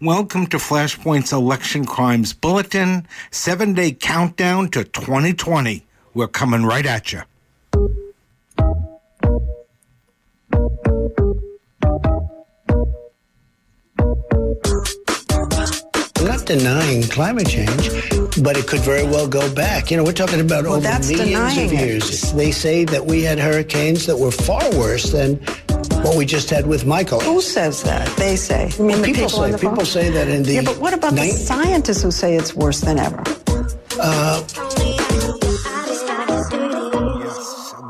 Welcome to Flashpoint's Election Crimes Bulletin, seven day countdown to 2020. We're coming right at you. not denying climate change, but it could very well go back. You know, we're talking about well, over millions of years. It. They say that we had hurricanes that were far worse than what we just had with Michael. Who says that? They say. I mean, people, people, say. People say that in the. Yeah, but what about the scientists who say it's worse than ever? Uh,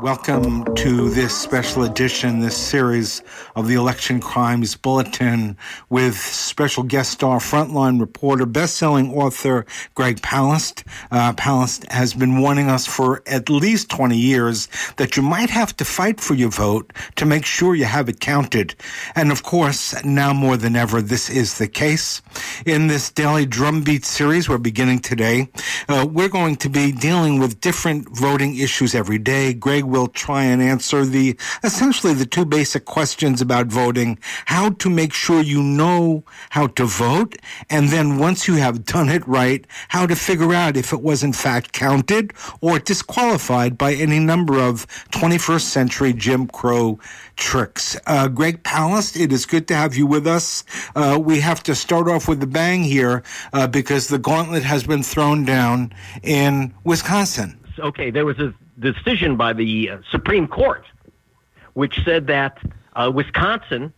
Welcome to this special edition, this series of the Election Crimes Bulletin with special guest star, frontline reporter, best-selling author Greg Palast. Uh, Palast has been warning us for at least 20 years that you might have to fight for your vote to make sure you have it counted. And of course, now more than ever, this is the case. In this daily drumbeat series we're beginning today, uh, we're going to be dealing with different voting issues every day. Greg will try and answer the essentially the two basic questions about voting how to make sure you know how to vote, and then once you have done it right, how to figure out if it was in fact counted or disqualified by any number of 21st century Jim Crow tricks. Uh, Greg Palast, it is good to have you with us. Uh, we have to start off with a bang here uh, because the gauntlet has been thrown down in Wisconsin. Okay, there was a decision by the uh, Supreme Court, which said that uh, Wisconsin,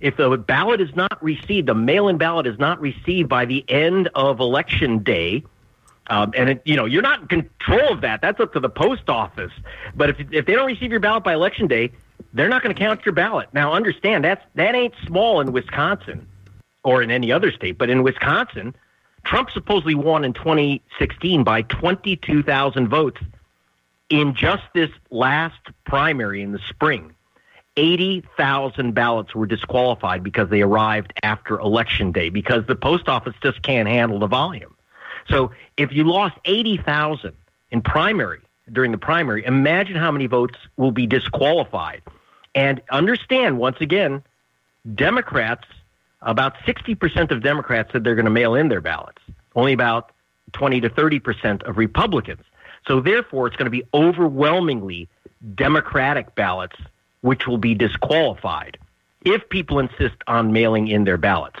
if the ballot is not received, the mail-in ballot is not received by the end of election day, um, and it, you know you're not in control of that. That's up to the post office. But if if they don't receive your ballot by election day, they're not going to count your ballot. Now, understand that's that ain't small in Wisconsin or in any other state, but in Wisconsin, Trump supposedly won in 2016 by 22,000 votes in just this last primary in the spring, 80,000 ballots were disqualified because they arrived after election day because the post office just can't handle the volume. So if you lost 80,000 in primary during the primary, imagine how many votes will be disqualified. And understand once again, Democrats, about 60% of Democrats said they're going to mail in their ballots. Only about 20 to 30% of Republicans. So therefore, it's going to be overwhelmingly Democratic ballots which will be disqualified if people insist on mailing in their ballots.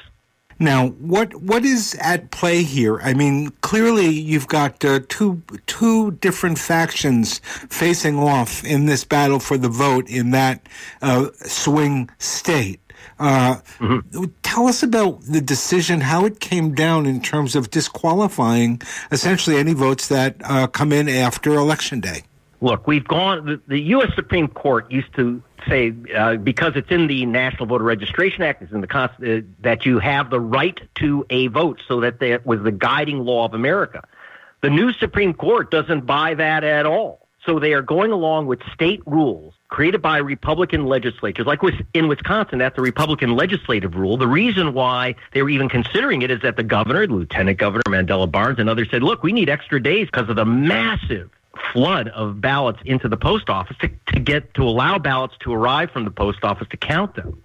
Now, what what is at play here? I mean, clearly you've got uh, two two different factions facing off in this battle for the vote in that uh, swing state. Uh, mm-hmm. Tell us about the decision, how it came down in terms of disqualifying essentially any votes that uh, come in after Election Day. Look, we've gone, the, the U.S. Supreme Court used to say, uh, because it's in the National Voter Registration Act, it's in the uh, that you have the right to a vote, so that that was the guiding law of America. The new Supreme Court doesn't buy that at all. So they are going along with state rules created by Republican legislatures. Like in Wisconsin, that's a Republican legislative rule. The reason why they were even considering it is that the governor, Lieutenant Governor Mandela Barnes, and others said, look, we need extra days because of the massive flood of ballots into the post office to, to get to allow ballots to arrive from the post office to count them.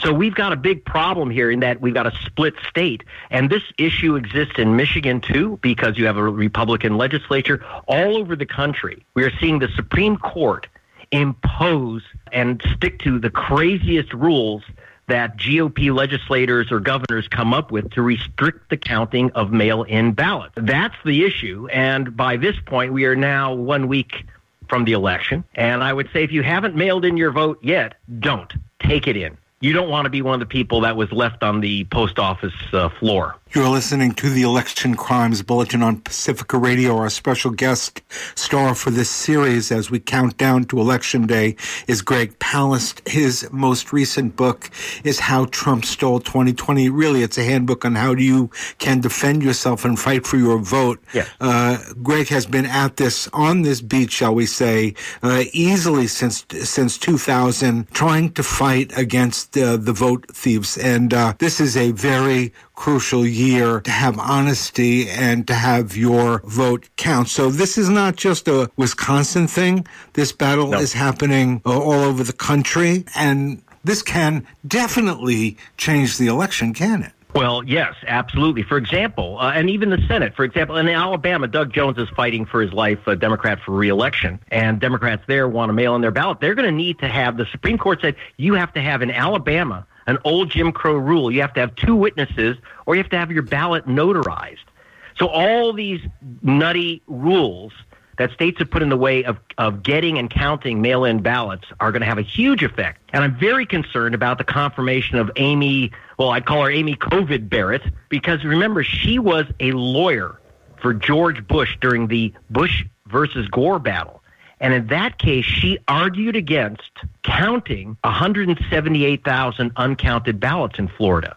So we've got a big problem here in that we've got a split state. And this issue exists in Michigan too, because you have a Republican legislature all over the country. We are seeing the Supreme Court impose and stick to the craziest rules that GOP legislators or governors come up with to restrict the counting of mail in ballots. That's the issue. And by this point, we are now one week from the election. And I would say if you haven't mailed in your vote yet, don't. Take it in you don't want to be one of the people that was left on the post office uh, floor. You're listening to the Election Crimes Bulletin on Pacifica Radio. Our special guest star for this series as we count down to Election Day is Greg Palast. His most recent book is How Trump Stole 2020. Really, it's a handbook on how you can defend yourself and fight for your vote. Yes. Uh, Greg has been at this, on this beat, shall we say, uh, easily since, since 2000, trying to fight against uh, the vote thieves. And uh, this is a very crucial year to have honesty and to have your vote count. So this is not just a Wisconsin thing. This battle no. is happening uh, all over the country and this can definitely change the election, can it? Well, yes, absolutely. For example, uh, and even the Senate, for example, in Alabama, Doug Jones is fighting for his life, a Democrat for reelection, and Democrats there want to mail in their ballot. They're going to need to have the Supreme Court said you have to have in Alabama an old Jim Crow rule. You have to have two witnesses, or you have to have your ballot notarized. So all these nutty rules that states have put in the way of, of getting and counting mail in ballots are going to have a huge effect. And I'm very concerned about the confirmation of Amy, well, I'd call her Amy COVID Barrett, because remember, she was a lawyer for George Bush during the Bush versus Gore battle. And in that case, she argued against counting 178,000 uncounted ballots in Florida.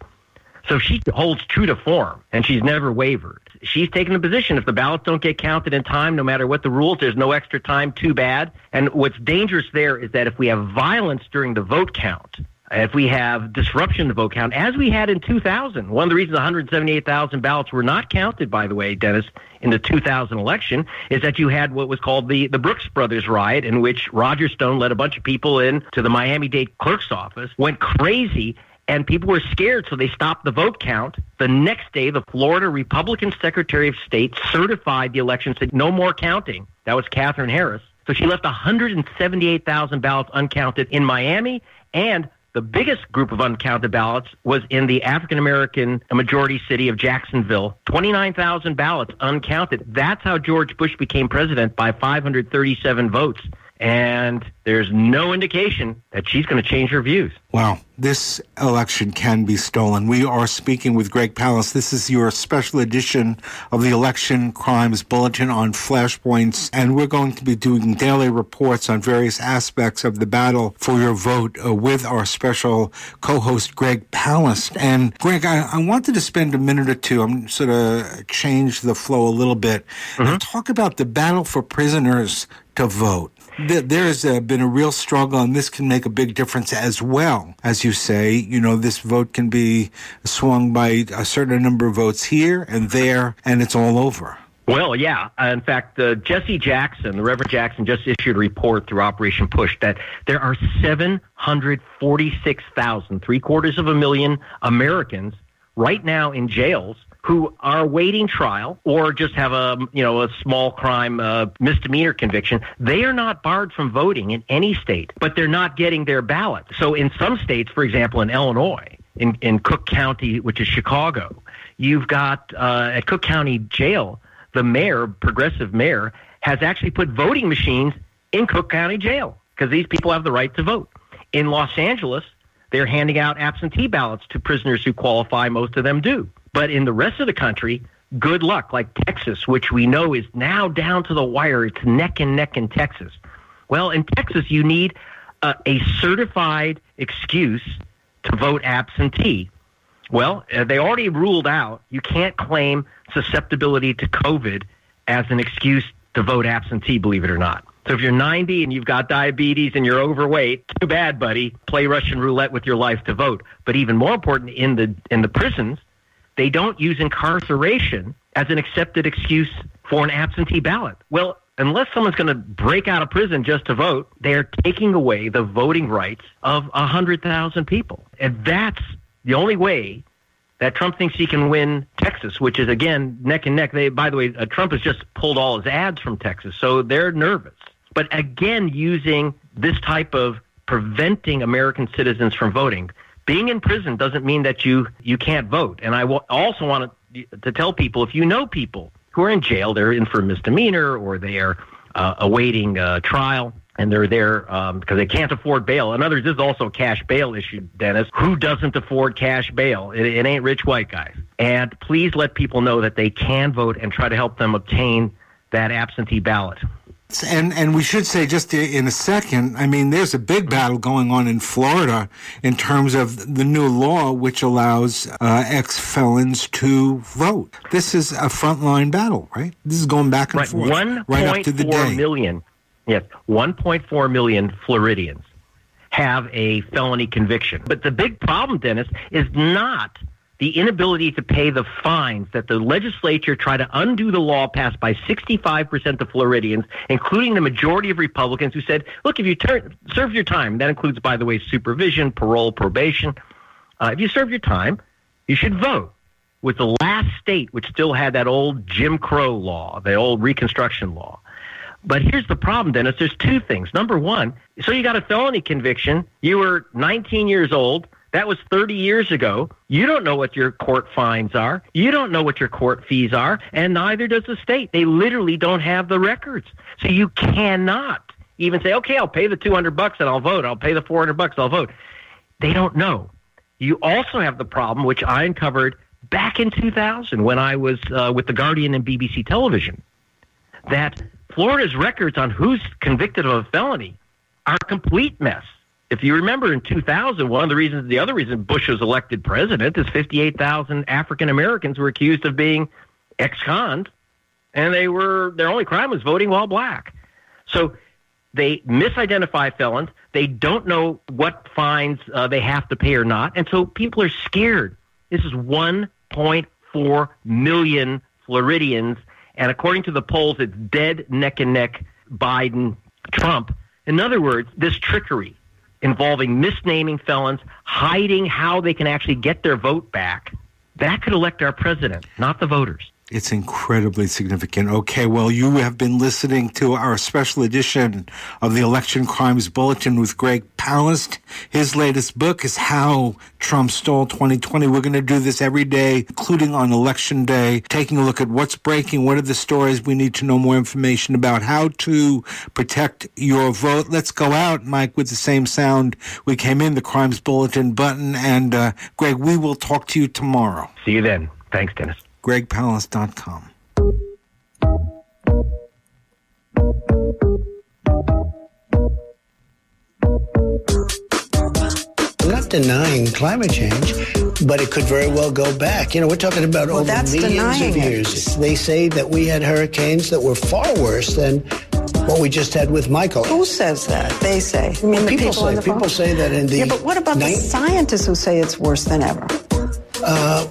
So she holds true to form, and she's never wavered. She's taken the position if the ballots don't get counted in time, no matter what the rules, there's no extra time, too bad. And what's dangerous there is that if we have violence during the vote count, if we have disruption the vote count, as we had in 2000, one of the reasons 178,000 ballots were not counted, by the way, Dennis, in the 2000 election, is that you had what was called the, the Brooks Brothers riot, in which Roger Stone led a bunch of people in to the Miami Dade clerk's office, went crazy, and people were scared, so they stopped the vote count. The next day, the Florida Republican Secretary of State certified the election, said no more counting. That was Katherine Harris. So she left 178,000 ballots uncounted in Miami, and the biggest group of uncounted ballots was in the African American majority city of Jacksonville. 29,000 ballots uncounted. That's how George Bush became president by 537 votes and there's no indication that she's going to change her views. Wow, this election can be stolen. We are speaking with Greg Palast. This is your special edition of the Election Crimes Bulletin on Flashpoints, and we're going to be doing daily reports on various aspects of the battle for your vote uh, with our special co-host Greg Palast. And Greg, I, I, wanted to spend a minute or two. I'm sort of change the flow a little bit mm-hmm. and talk about the battle for prisoners to vote there's uh, been a real struggle, and this can make a big difference as well. As you say, you know, this vote can be swung by a certain number of votes here and there, and it's all over. Well, yeah. In fact, uh, Jesse Jackson, the Reverend Jackson, just issued a report through Operation Push that there are 746,000, three quarters of a million Americans right now in jails who are awaiting trial or just have a you know a small crime uh, misdemeanor conviction, they are not barred from voting in any state, but they're not getting their ballot. So in some states, for example, in Illinois, in in Cook County, which is Chicago, you've got uh, at Cook County Jail, the mayor, progressive mayor, has actually put voting machines in Cook County Jail because these people have the right to vote. In Los Angeles, they're handing out absentee ballots to prisoners who qualify. Most of them do. But in the rest of the country, good luck, like Texas, which we know is now down to the wire. It's neck and neck in Texas. Well, in Texas, you need a, a certified excuse to vote absentee. Well, uh, they already ruled out you can't claim susceptibility to COVID as an excuse to vote absentee, believe it or not. So if you're 90 and you've got diabetes and you're overweight, too bad, buddy. Play Russian roulette with your life to vote. But even more important, in the in the prisons, they don't use incarceration as an accepted excuse for an absentee ballot. Well, unless someone's going to break out of prison just to vote, they're taking away the voting rights of 100,000 people. And that's the only way that Trump thinks he can win Texas, which is, again, neck and neck. They, by the way, uh, Trump has just pulled all his ads from Texas, so they're nervous. But again, using this type of preventing American citizens from voting being in prison doesn't mean that you you can't vote. And I also want to, to tell people if you know people who are in jail, they're in for a misdemeanor or they are uh, awaiting trial and they're there um, because they can't afford bail. And others, this is also a cash bail issue, Dennis. Who doesn't afford cash bail? It, it ain't rich white guys. And please let people know that they can vote and try to help them obtain that absentee ballot. And and we should say just in a second, I mean, there's a big battle going on in Florida in terms of the new law which allows uh, ex felons to vote. This is a frontline battle, right? This is going back and right. forth, One right up to the day. Million, yes, 1.4 million Floridians have a felony conviction. But the big problem, Dennis, is not the inability to pay the fines that the legislature tried to undo the law passed by 65% of Floridians, including the majority of Republicans who said, look, if you turn, serve your time, that includes, by the way, supervision, parole, probation. Uh, if you serve your time, You should vote. With the last state which still had that old Jim Crow law, the old Reconstruction law. But here's the problem, Dennis. There's two things. Number one, so you got a felony conviction. You were 19 years old. That was 30 years ago. You don't know what your court fines are. You don't know what your court fees are, and neither does the state. They literally don't have the records. So you cannot even say, okay, I'll pay the 200 bucks and I'll vote. I'll pay the 400 bucks, I'll vote. They don't know. You also have the problem, which I uncovered back in 2000 when I was uh, with The Guardian and BBC Television, that Florida's records on who's convicted of a felony are a complete mess. If you remember in 2000, one of the reasons, the other reason Bush was elected president is 58,000 African Americans were accused of being ex-cons, and they were their only crime was voting while black. So they misidentify felons. They don't know what fines uh, they have to pay or not, and so people are scared. This is 1.4 million Floridians, and according to the polls, it's dead neck and neck Biden Trump. In other words, this trickery involving misnaming felons, hiding how they can actually get their vote back, that could elect our president, not the voters. It's incredibly significant. Okay, well, you have been listening to our special edition of the Election Crimes Bulletin with Greg Palast. His latest book is How Trump Stole 2020. We're going to do this every day, including on Election Day, taking a look at what's breaking, what are the stories we need to know more information about, how to protect your vote. Let's go out, Mike, with the same sound we came in, the Crimes Bulletin button. And uh, Greg, we will talk to you tomorrow. See you then. Thanks, Dennis gregpalast.com. I'm not denying climate change, but it could very well go back. You know, we're talking about well, over millions of years. It. They say that we had hurricanes that were far worse than what we just had with Michael. Who says that? They say. I mean, people, people, say. People say that in the. Yeah, but what about the scientists who say it's worse than ever? Uh,